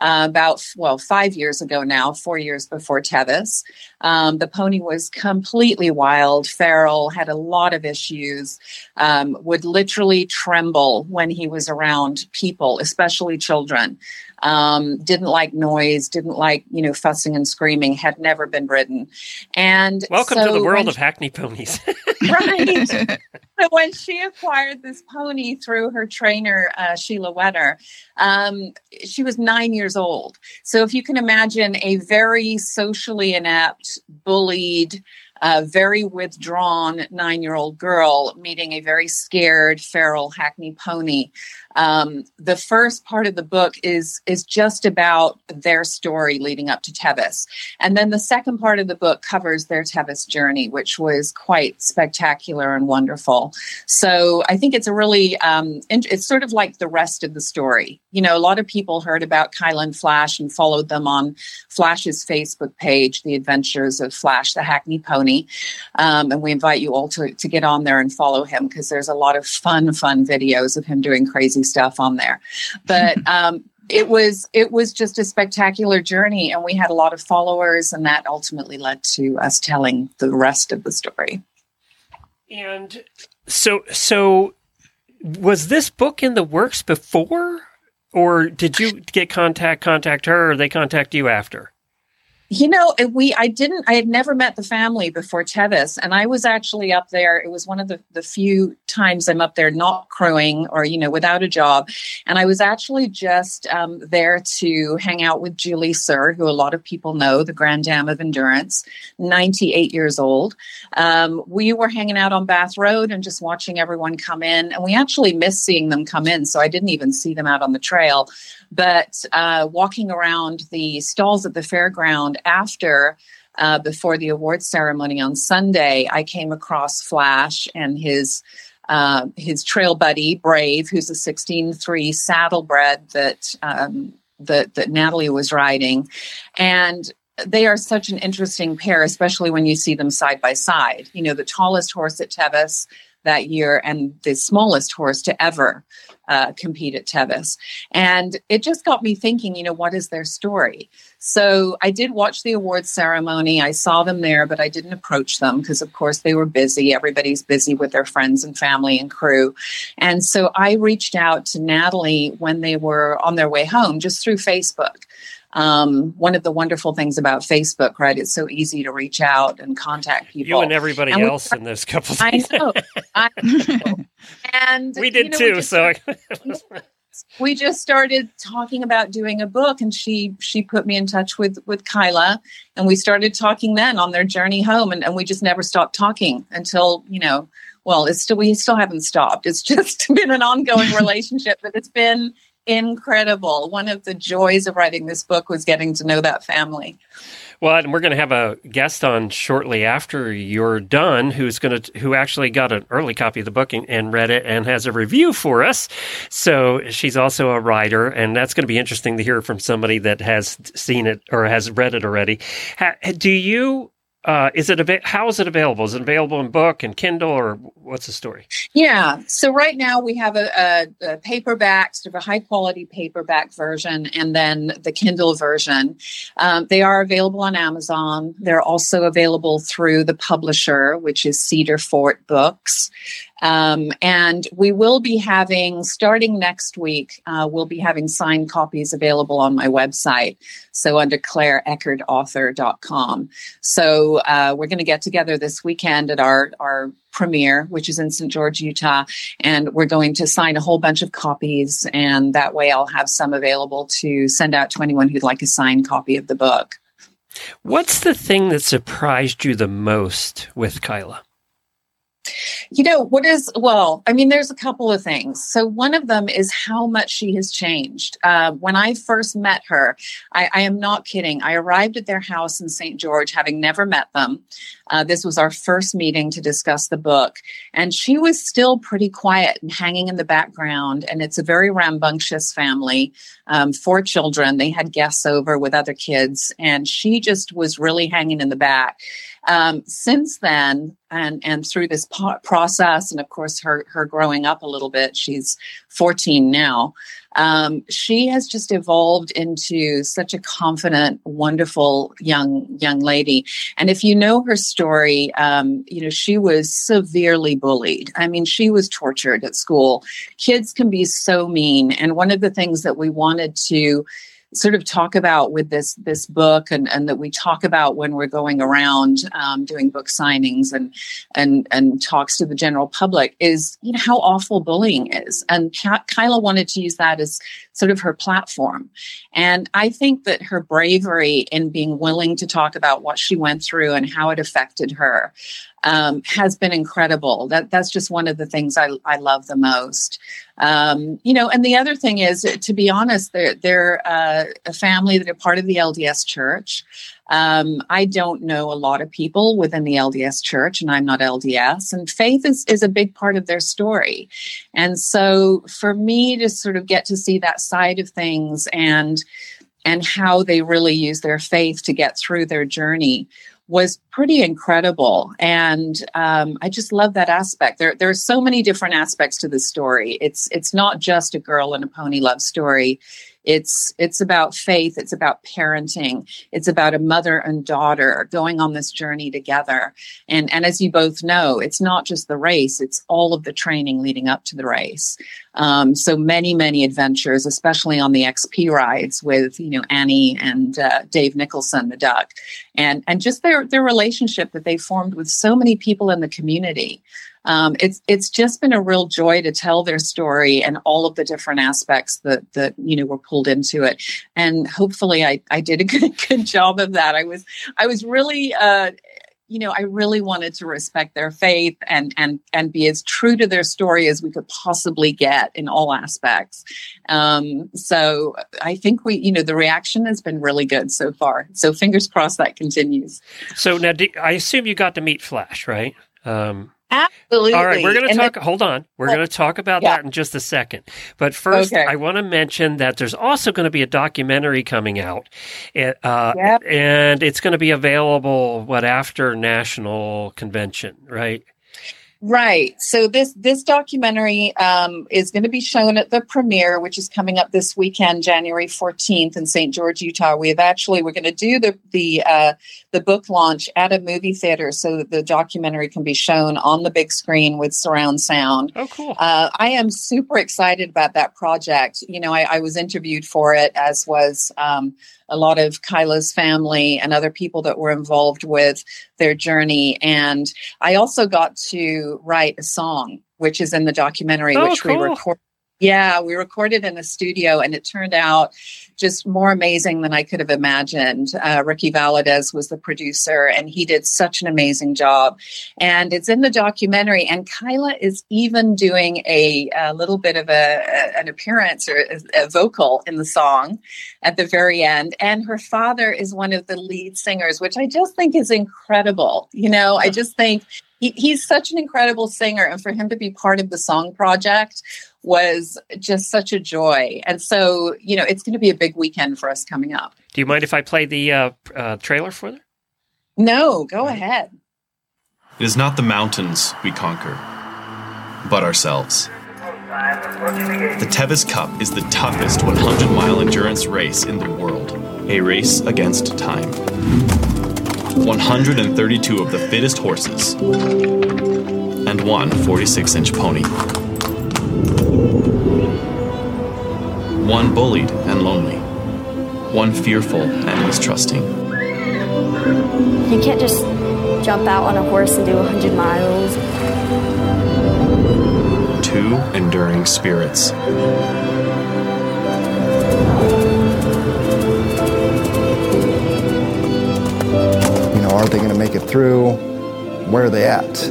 Speaker 8: uh, about, well, five years ago now, four years before Tevis. Um, the pony was completely wild, feral, had a lot of issues, um, would literally tremble when he was around people, especially children um, didn't like noise, didn't like you know fussing and screaming, had never been ridden. And
Speaker 1: welcome
Speaker 8: so
Speaker 1: to the world of Hackney ponies. *laughs*
Speaker 8: right. so when she acquired this pony through her trainer uh, Sheila Wetter, um, she was nine years old. So if you can imagine a very socially inept, bullied a very withdrawn nine year old girl meeting a very scared feral hackney pony um, the first part of the book is is just about their story leading up to Tevis, and then the second part of the book covers their Tevis journey, which was quite spectacular and wonderful. So I think it's a really um, it's sort of like the rest of the story. You know, a lot of people heard about Kyla and Flash and followed them on Flash's Facebook page, The Adventures of Flash the Hackney Pony, um, and we invite you all to to get on there and follow him because there's a lot of fun, fun videos of him doing crazy stuff on there. But *laughs* um, it was it was just a spectacular journey, and we had a lot of followers, and that ultimately led to us telling the rest of the story.
Speaker 1: And so, so was this book in the works before, or did you get contact contact her, or they contact you after?
Speaker 8: You know, we I didn't I had never met the family before Tevis, and I was actually up there. It was one of the, the few times I'm up there not crewing or you know without a job, and I was actually just um, there to hang out with Julie Suhr, who a lot of people know, the Grand Dame of Endurance, 98 years old. Um, we were hanging out on Bath Road and just watching everyone come in, and we actually missed seeing them come in, so I didn't even see them out on the trail. But uh, walking around the stalls at the fairground after, uh, before the award ceremony on Sunday, I came across Flash and his. Uh, his trail buddy Brave, who's a 16-3 saddlebred that um, that that Natalie was riding, and they are such an interesting pair, especially when you see them side by side. You know, the tallest horse at Tevis that year and the smallest horse to ever uh, compete at Tevis. And it just got me thinking, you know, what is their story? So I did watch the awards ceremony. I saw them there, but I didn't approach them because, of course, they were busy. Everybody's busy with their friends and family and crew. And so I reached out to Natalie when they were on their way home just through Facebook. Um, one of the wonderful things about Facebook, right? It's so easy to reach out and contact people.
Speaker 1: You and everybody and else we, in this couple.
Speaker 8: I know. *laughs* I know. And
Speaker 1: we did you know, too. We so *laughs*
Speaker 8: we just started talking about doing a book, and she she put me in touch with with Kyla, and we started talking then on their journey home, and, and we just never stopped talking until you know. Well, it's still we still haven't stopped. It's *laughs* just been an ongoing relationship, but it's been incredible. One of the joys of writing this book was getting to know that family.
Speaker 1: Well, and we're going to have a guest on shortly after you're done, who's going to who actually got an early copy of the book and, and, read it and has a review for us. So she's also a writer, and that's going to be interesting to hear from somebody that has seen it or has read it already. do you uh, is it av- how is it available? Is it available in book and Kindle, or what's the story?
Speaker 8: Yeah, so right now we have a, a, a paperback, sort of a high quality paperback version, and then the Kindle version. Um, they are available on Amazon. They're also available through the publisher, which is Cedar Fort Books. Um, and we will be having, starting next week, uh, we'll be having signed copies available on my website. So under claireeckerdauthor.com. So uh, we're going to get together this weekend at our, our premiere, which is in St. George, Utah. And we're going to sign a whole bunch of copies. And that way I'll have some available to send out to anyone who'd like a signed copy of the book.
Speaker 1: What's the thing that surprised you the most with Kyla?
Speaker 8: You know, what is, well, I mean, there's a couple of things. So, one of them is how much she has changed. Uh, when I first met her, I, I, am not kidding. I arrived at their house in St. George, having never met them. Uh, this was our first meeting to discuss the book. And she was still pretty quiet and hanging in the background. And it's a very rambunctious family, um, four children. They had guests over with other kids, and she just was really hanging in the back. Um, since then, and and through this po- process, and of course her her growing up a little bit, she's 14 now. Um, she has just evolved into such a confident, wonderful young young lady. And if you know her story, um, you know she was severely bullied. I mean, she was tortured at school. Kids can be so mean, and one of the things that we wanted to sort of talk about with this this book and, and that we talk about when we're going around um, doing book signings and and and talks to the general public is you know how awful bullying is. And Kyla wanted to use that as sort of her platform. And I think that her bravery in being willing to talk about what she went through and how it affected her um, has been incredible. That that's just one of the things I, I love the most. Um, you know, and the other thing is, to be honest, they're they're uh, a family that are part of the LDS Church. Um, I don't know a lot of people within the LDS Church, and I'm not LDS. And faith is is a big part of their story. And so, for me to sort of get to see that side of things and and how they really use their faith to get through their journey was pretty incredible. And um, I just love that aspect. There, there are so many different aspects to the story. It's it's not just a girl and a pony love story. It's it's about faith, it's about parenting, it's about a mother and daughter going on this journey together. And and as you both know, it's not just the race, it's all of the training leading up to the race. Um, so many, many adventures, especially on the XP rides with you know Annie and uh, Dave Nicholson, the duck, and and just their their relationship that they formed with so many people in the community um, it's it's just been a real joy to tell their story and all of the different aspects that that you know were pulled into it. And hopefully, I I did a *laughs* good good job of that. I was I was really. Uh, you know, I really wanted to respect their faith and and and be as true to their story as we could possibly get in all aspects. Um, so I think we, you know, the reaction has been really good so far. So fingers crossed that continues.
Speaker 1: So now, I assume you got to meet Flash, right? Um,
Speaker 8: Absolutely.
Speaker 1: All right, we're going to talk. The, hold on, we're going to talk about yeah. that in just a second. But first, okay. I want to mention that there's also going to be a documentary coming out, eh, uh, yep. and it's going to be available what after National Convention, right?
Speaker 8: Right. So this this documentary um, is going to be shown at the premiere, which is coming up this weekend, January fourteenth, in St. George, Utah. We have actually we're going to do the the uh, the book launch at a movie theater, so that the documentary can be shown on the big screen with surround sound.
Speaker 1: Oh, cool!
Speaker 8: Uh, I am super excited about that project. You know, I, I was interviewed for it, as was. Um, a lot of Kyla's family and other people that were involved with their journey. And I also got to write a song, which is in the documentary,
Speaker 1: oh,
Speaker 8: which
Speaker 1: cool.
Speaker 8: we recorded yeah, we recorded in a studio and it turned out just more amazing than I could have imagined. Uh, Ricky Valadez was the producer and he did such an amazing job. And it's in the documentary. And Kyla is even doing a, a little bit of a, an appearance or a, a vocal in the song at the very end. And her father is one of the lead singers, which I just think is incredible. You know, I just think he, he's such an incredible singer. And for him to be part of the song project was just such a joy. And so, you know, it's going to be a big weekend for us coming up.
Speaker 1: Do you mind if I play the uh, uh, trailer for them?
Speaker 8: No, go ahead.
Speaker 9: It is not the mountains we conquer, but ourselves. The Tevis Cup is the toughest 100 mile endurance race in the world, a race against time. 132 of the fittest horses, and one 46 inch pony. One bullied and lonely, one fearful and mistrusting.
Speaker 10: You can't just jump out on a horse and do 100 miles.
Speaker 9: Two enduring spirits.
Speaker 2: Are they going to make it through? Where are they at?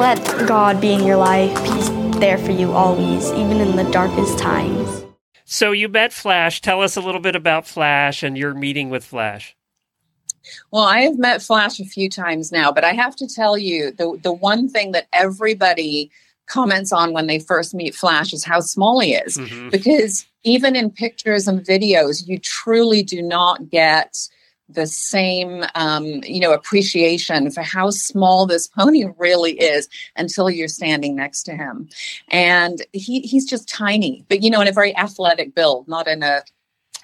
Speaker 10: Let God be in your life. He's there for you always, even in the darkest times.
Speaker 1: So you met Flash. Tell us a little bit about Flash and your meeting with Flash.
Speaker 8: Well, I have met Flash a few times now, but I have to tell you the the one thing that everybody comments on when they first meet Flash is how small he is. Mm-hmm. Because even in pictures and videos, you truly do not get the same um, you know appreciation for how small this pony really is until you're standing next to him. And he, he's just tiny but you know in a very athletic build not in a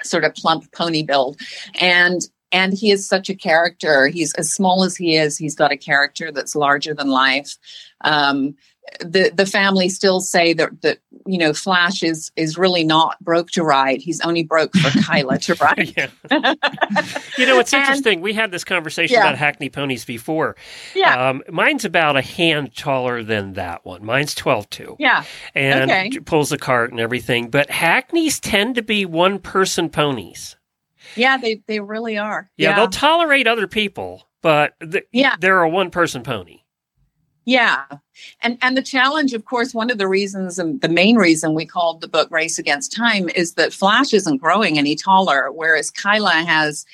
Speaker 8: sort of plump pony build. And and he is such a character. He's as small as he is he's got a character that's larger than life. Um, the the family still say that that you know Flash is is really not broke to ride. He's only broke for *laughs* Kyla to ride.
Speaker 1: you know, it's *laughs* and, interesting. We had this conversation yeah. about Hackney ponies before.
Speaker 8: Yeah,
Speaker 1: um, mine's about a hand taller than that one. Mine's twelve two.
Speaker 8: Yeah,
Speaker 1: and okay. pulls a cart and everything. But Hackneys tend to be one person ponies.
Speaker 8: Yeah, they they really are.
Speaker 1: Yeah, yeah. they'll tolerate other people, but th-
Speaker 8: yeah,
Speaker 1: they're a one person pony.
Speaker 8: Yeah. And and the challenge, of course, one of the reasons and the main reason we called the book Race Against Time is that Flash isn't growing any taller, whereas Kyla has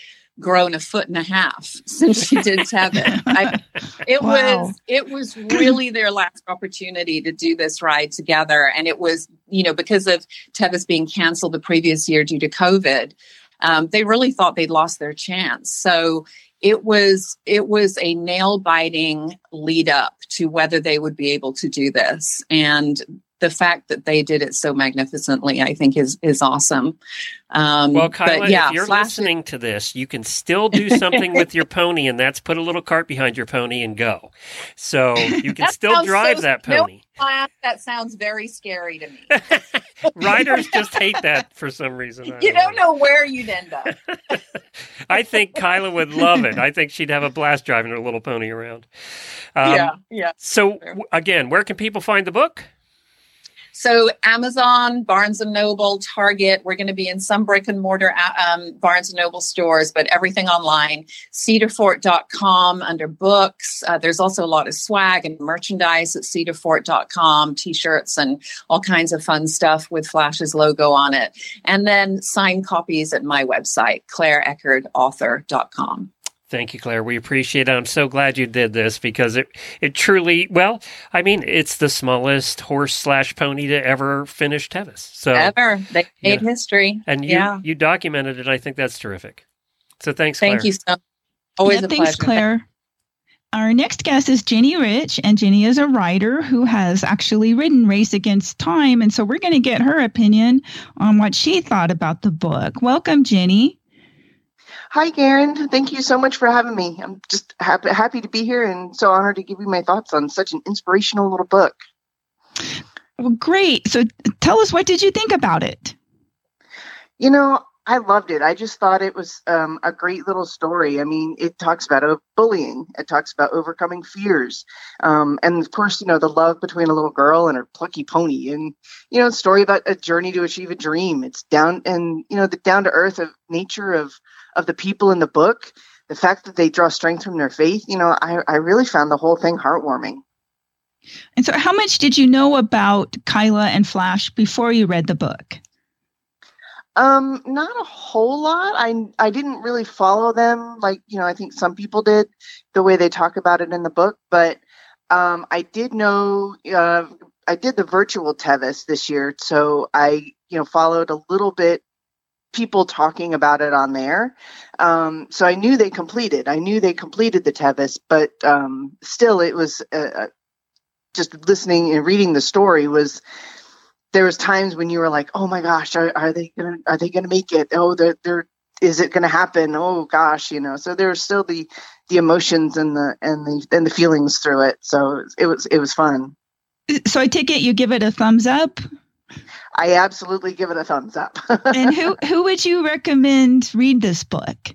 Speaker 8: grown a foot and a half since she did *laughs* Tevis. I, it wow. was it was really their last opportunity to do this ride together. And it was, you know, because of Tevis being canceled the previous year due to COVID, um, they really thought they'd lost their chance. So it was it was a nail biting lead up to whether they would be able to do this. And the fact that they did it so magnificently, I think, is is awesome.
Speaker 1: Um, well, Kyla, yeah, if you're Flash listening to this, you can still do something with your pony, and that's put a little cart behind your pony and go. So you can *laughs* still drive so, that pony.
Speaker 8: No, that sounds very scary to me. *laughs*
Speaker 1: Riders just hate that for some reason.
Speaker 8: you don't know. know where you'd end up. *laughs*
Speaker 1: I think Kyla would love it. I think she'd have a blast driving her little pony around.
Speaker 8: Um, yeah, yeah.
Speaker 1: So again, where can people find the book?
Speaker 8: So Amazon, Barnes and Noble, Target. We're going to be in some brick and mortar uh, um, Barnes and Noble stores, but everything online. Cedarfort.com under books. Uh, there's also a lot of swag and merchandise at cedarfort.com, t-shirts and all kinds of fun stuff with Flash's logo on it. And then signed copies at my website, claireeckardauthor.com.
Speaker 1: Thank you, Claire. We appreciate it. I'm so glad you did this because it it truly well, I mean, it's the smallest horse slash pony to ever finish Tevis. So
Speaker 8: ever. They made yeah. history.
Speaker 1: And you yeah. you documented it. I think that's terrific. So thanks,
Speaker 8: Thank
Speaker 1: Claire.
Speaker 8: you so always yeah,
Speaker 4: a thanks,
Speaker 8: pleasure.
Speaker 4: Claire. Our next guest is Jenny Rich, and Jenny is a writer who has actually written Race Against Time. And so we're going to get her opinion on what she thought about the book. Welcome, Jenny.
Speaker 11: Hi, Karen. Thank you so much for having me. I'm just happy, happy to be here and so honored to give you my thoughts on such an inspirational little book.
Speaker 4: Well, great. So tell us, what did you think about it?
Speaker 11: You know, I loved it. I just thought it was um, a great little story. I mean, it talks about uh, bullying. It talks about overcoming fears, um, and of course, you know, the love between a little girl and her plucky pony, and you know, story about a journey to achieve a dream. It's down and you know the down to earth of nature of of the people in the book, the fact that they draw strength from their faith, you know, I, I really found the whole thing heartwarming.
Speaker 4: And so, how much did you know about Kyla and Flash before you read the book?
Speaker 11: Um, not a whole lot. I I didn't really follow them like you know I think some people did the way they talk about it in the book, but um, I did know. Uh, I did the virtual Tevis this year, so I you know followed a little bit people talking about it on there. Um, so I knew they completed. I knew they completed the Tevis, but um, still, it was uh, uh, just listening and reading the story was. There was times when you were like, "Oh my gosh, are, are they gonna are they gonna make it? Oh, they're they're is it going to happen oh gosh you know so there's still the the emotions and the and the and the feelings through it so it was it was fun
Speaker 4: so i take it you give it a thumbs up
Speaker 11: I absolutely give it a thumbs up. *laughs*
Speaker 4: and who who would you recommend read this book?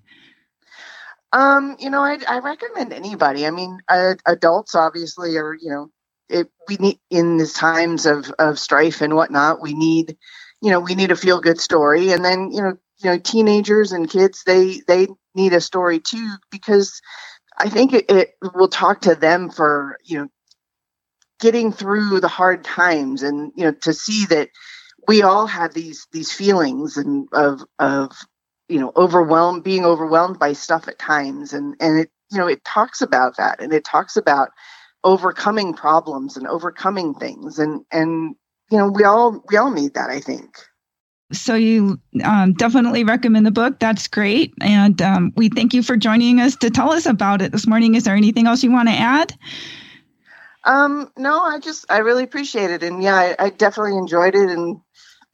Speaker 11: Um, you know, I I recommend anybody. I mean, uh, adults obviously are you know it, we need in these times of of strife and whatnot. We need you know we need a feel good story, and then you know you know teenagers and kids they they need a story too because I think it, it will talk to them for you know getting through the hard times and you know to see that we all have these these feelings and of of you know overwhelmed being overwhelmed by stuff at times. And and it you know it talks about that. And it talks about overcoming problems and overcoming things. And and you know we all we all need that i think.
Speaker 4: So you um, definitely recommend the book. That's great. And um, we thank you for joining us to tell us about it this morning. Is there anything else you want to add?
Speaker 11: Um no i just i really appreciate it. And yeah I, I definitely enjoyed it. And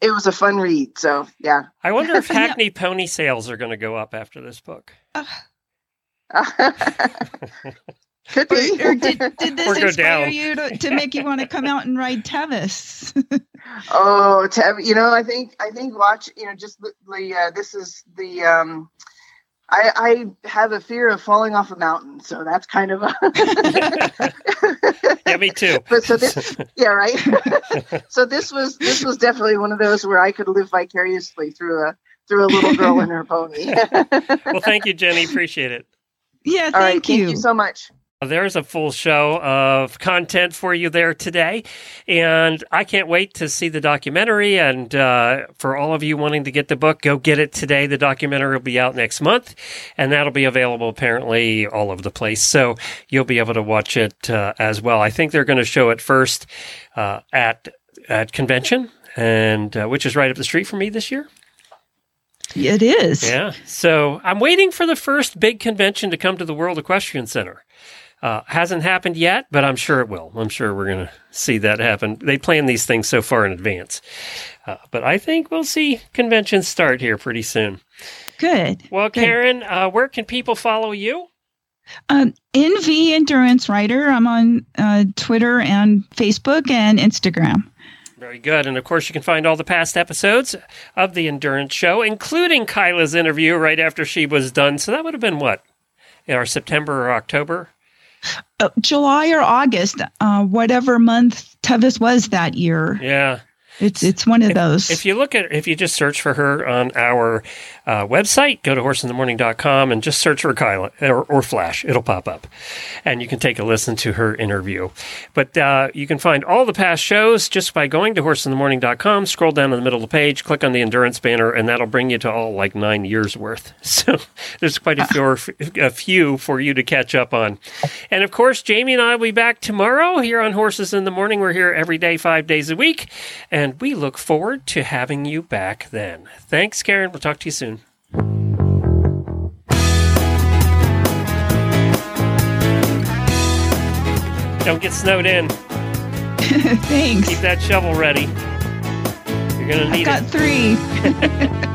Speaker 11: it was a fun read. So yeah.
Speaker 1: I wonder if *laughs* Hackney pony sales are going to go up after this book. *laughs*
Speaker 11: Could be.
Speaker 4: Or, or did, did *laughs* this
Speaker 1: Or
Speaker 4: inspire
Speaker 1: down.
Speaker 4: you to, to make you want to come out and ride Tevis?
Speaker 11: Oh, Tev, you know, I think I think watch, you know, just the, the uh, this is the um I I have a fear of falling off a mountain, so that's kind of a *laughs*
Speaker 1: Yeah, me too. *laughs*
Speaker 11: but so this yeah, right. *laughs* so this was this was definitely one of those where I could live vicariously through a through a little girl and her pony.
Speaker 1: Well, thank you, Jenny. Appreciate it.
Speaker 4: yeah,
Speaker 11: All right,
Speaker 4: thank
Speaker 11: thank
Speaker 4: you.
Speaker 11: you so much.
Speaker 1: There's a full show of content for you there today. And I can't wait to see the documentary. And uh, for all of you wanting to get the book, go get it today. The documentary will be out next month, and that'll be available apparently all over the place. So you'll be able to watch it uh, as well. I think they're going to show it first uh, at at convention, and uh, which is right up the street from me this year.
Speaker 4: It is.
Speaker 1: Yeah. So I'm waiting for the first big convention to come to the World Equestrian Center. Uh, hasn't happened yet, but I'm sure it will. I'm sure we're going to see that happen. They plan these things so far in advance. Uh, but I think we'll see conventions start here pretty soon.
Speaker 4: Good.
Speaker 1: Well,
Speaker 4: Good.
Speaker 1: Karen, uh, where can people follow you?
Speaker 4: Um, NV Endurance Rider. I'm on uh, Twitter and Facebook and Instagram.
Speaker 1: Very good. And of course, you can find all the past episodes of the Endurance Show, including Kyla's interview right after she was done. So that would have been what? In our September or October?
Speaker 4: Uh, July or August, uh, whatever month Tevis was that year.
Speaker 1: Yeah.
Speaker 4: It's it's one of those.
Speaker 1: If you look at, if you just search for her on our uh, website, go to horseinthemorning.com and just search for Kyla or, or Flash. It'll pop up. And you can take a listen to her interview. But uh, you can find all the past shows just by going to horseinthemorning.com, scroll down to the middle of the page, click on the endurance banner, and that'll bring you to all like nine years worth. *laughs* So there's quite a few, a few for you to catch up on. And of course, Jamie and I will be back tomorrow here on Horses in the Morning. We're here every day, five days a week. And we look forward to having you back then. Thanks, Karen. We'll talk to you soon. Don't get snowed in. *laughs*
Speaker 4: Thanks.
Speaker 1: Keep that shovel ready. You're going to need I've
Speaker 4: got
Speaker 1: it.
Speaker 4: three. *laughs*